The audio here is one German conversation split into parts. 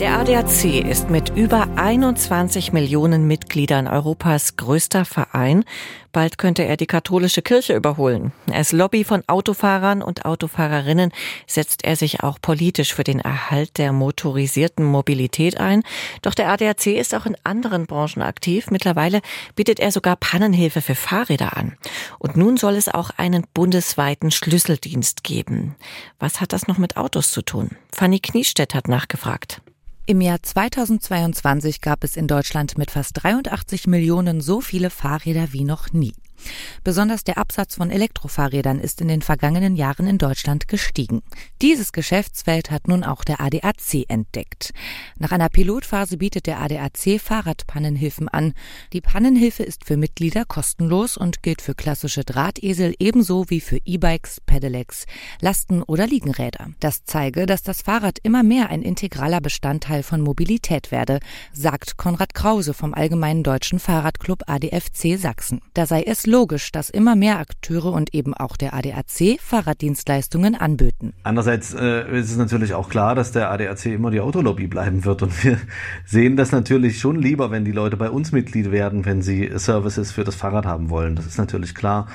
Der ADAC ist mit über 21 Millionen Mitgliedern Europas größter Verein. Bald könnte er die katholische Kirche überholen. Als Lobby von Autofahrern und Autofahrerinnen setzt er sich auch politisch für den Erhalt der motorisierten Mobilität ein. Doch der ADAC ist auch in anderen Branchen aktiv. Mittlerweile bietet er sogar Pannenhilfe für Fahrräder an. Und nun soll es auch einen bundesweiten Schlüsseldienst geben. Was hat das noch mit Autos zu tun? Fanny Kniestedt hat nachgefragt. Im Jahr 2022 gab es in Deutschland mit fast 83 Millionen so viele Fahrräder wie noch nie. Besonders der Absatz von Elektrofahrrädern ist in den vergangenen Jahren in Deutschland gestiegen. Dieses Geschäftsfeld hat nun auch der ADAC entdeckt. Nach einer Pilotphase bietet der ADAC Fahrradpannenhilfen an. Die Pannenhilfe ist für Mitglieder kostenlos und gilt für klassische Drahtesel ebenso wie für E-Bikes, Pedelecs, Lasten- oder Liegenräder. Das zeige, dass das Fahrrad immer mehr ein integraler Bestandteil von Mobilität werde, sagt Konrad Krause vom Allgemeinen Deutschen Fahrradclub ADFC Sachsen. Da sei es logisch, dass immer mehr Akteure und eben auch der ADAC Fahrraddienstleistungen anböten. Andererseits äh, ist es natürlich auch klar, dass der ADAC immer die Autolobby bleiben wird und wir sehen das natürlich schon lieber, wenn die Leute bei uns Mitglied werden, wenn sie Services für das Fahrrad haben wollen. Das ist natürlich klar,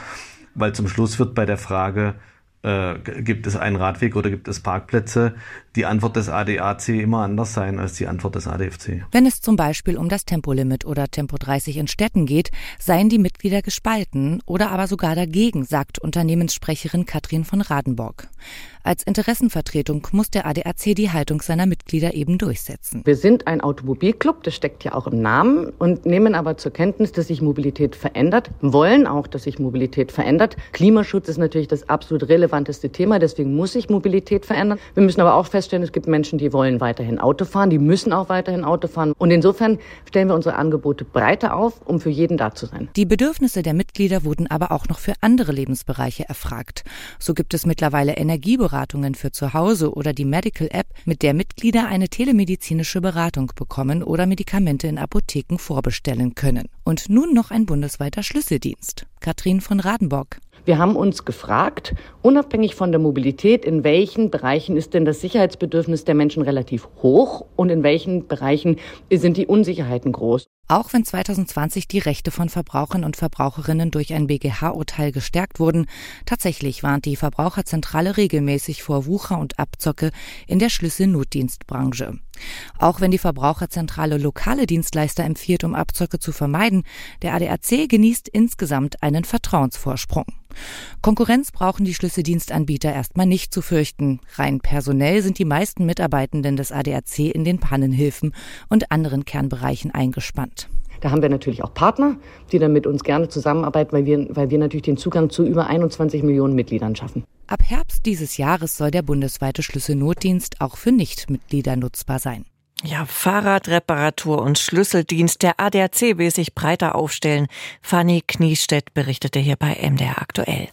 weil zum Schluss wird bei der Frage, äh, gibt es einen Radweg oder gibt es Parkplätze, die Antwort des ADAC immer anders sein als die Antwort des ADFC. Wenn es zum Beispiel um das Tempolimit oder Tempo 30 in Städten geht, seien die Mitglieder gespalten oder aber sogar dagegen, sagt Unternehmenssprecherin Katrin von Radenborg. Als Interessenvertretung muss der ADAC die Haltung seiner Mitglieder eben durchsetzen. Wir sind ein Automobilclub, das steckt ja auch im Namen und nehmen aber zur Kenntnis, dass sich Mobilität verändert, wollen auch, dass sich Mobilität verändert. Klimaschutz ist natürlich das absolut relevanteste Thema, deswegen muss sich Mobilität verändern. Wir müssen aber auch feststellen, es gibt Menschen, die wollen weiterhin Auto fahren, die müssen auch weiterhin Auto fahren und insofern stellen wir unsere Angebote breiter auf, um für jeden da zu sein. Die Bedürfnisse der Mitglieder wurden aber auch noch für andere Lebensbereiche erfragt. So gibt es mittlerweile Energiebereiche Beratungen für zu Hause oder die Medical App, mit der Mitglieder eine telemedizinische Beratung bekommen oder Medikamente in Apotheken vorbestellen können. Und nun noch ein bundesweiter Schlüsseldienst. Katrin von Radenbock. Wir haben uns gefragt, unabhängig von der Mobilität, in welchen Bereichen ist denn das Sicherheitsbedürfnis der Menschen relativ hoch und in welchen Bereichen sind die Unsicherheiten groß. Auch wenn 2020 die Rechte von Verbrauchern und Verbraucherinnen durch ein BGH-Urteil gestärkt wurden, tatsächlich warnt die Verbraucherzentrale regelmäßig vor Wucher und Abzocke in der Schlüsselnotdienstbranche. Auch wenn die Verbraucherzentrale lokale Dienstleister empfiehlt, um Abzocke zu vermeiden, der ADAC genießt insgesamt einen Vertrauensvorsprung. Konkurrenz brauchen die Schlüsseldienstanbieter erstmal nicht zu fürchten. Rein personell sind die meisten Mitarbeitenden des ADAC in den Pannenhilfen und anderen Kernbereichen eingespannt. Da haben wir natürlich auch Partner, die dann mit uns gerne zusammenarbeiten, weil wir, weil wir natürlich den Zugang zu über 21 Millionen Mitgliedern schaffen. Ab Herbst dieses Jahres soll der bundesweite Schlüsselnotdienst auch für Nichtmitglieder nutzbar sein. Ja, Fahrradreparatur und Schlüsseldienst der ADAC will sich breiter aufstellen. Fanny Kniestedt berichtete hier bei MDR aktuell.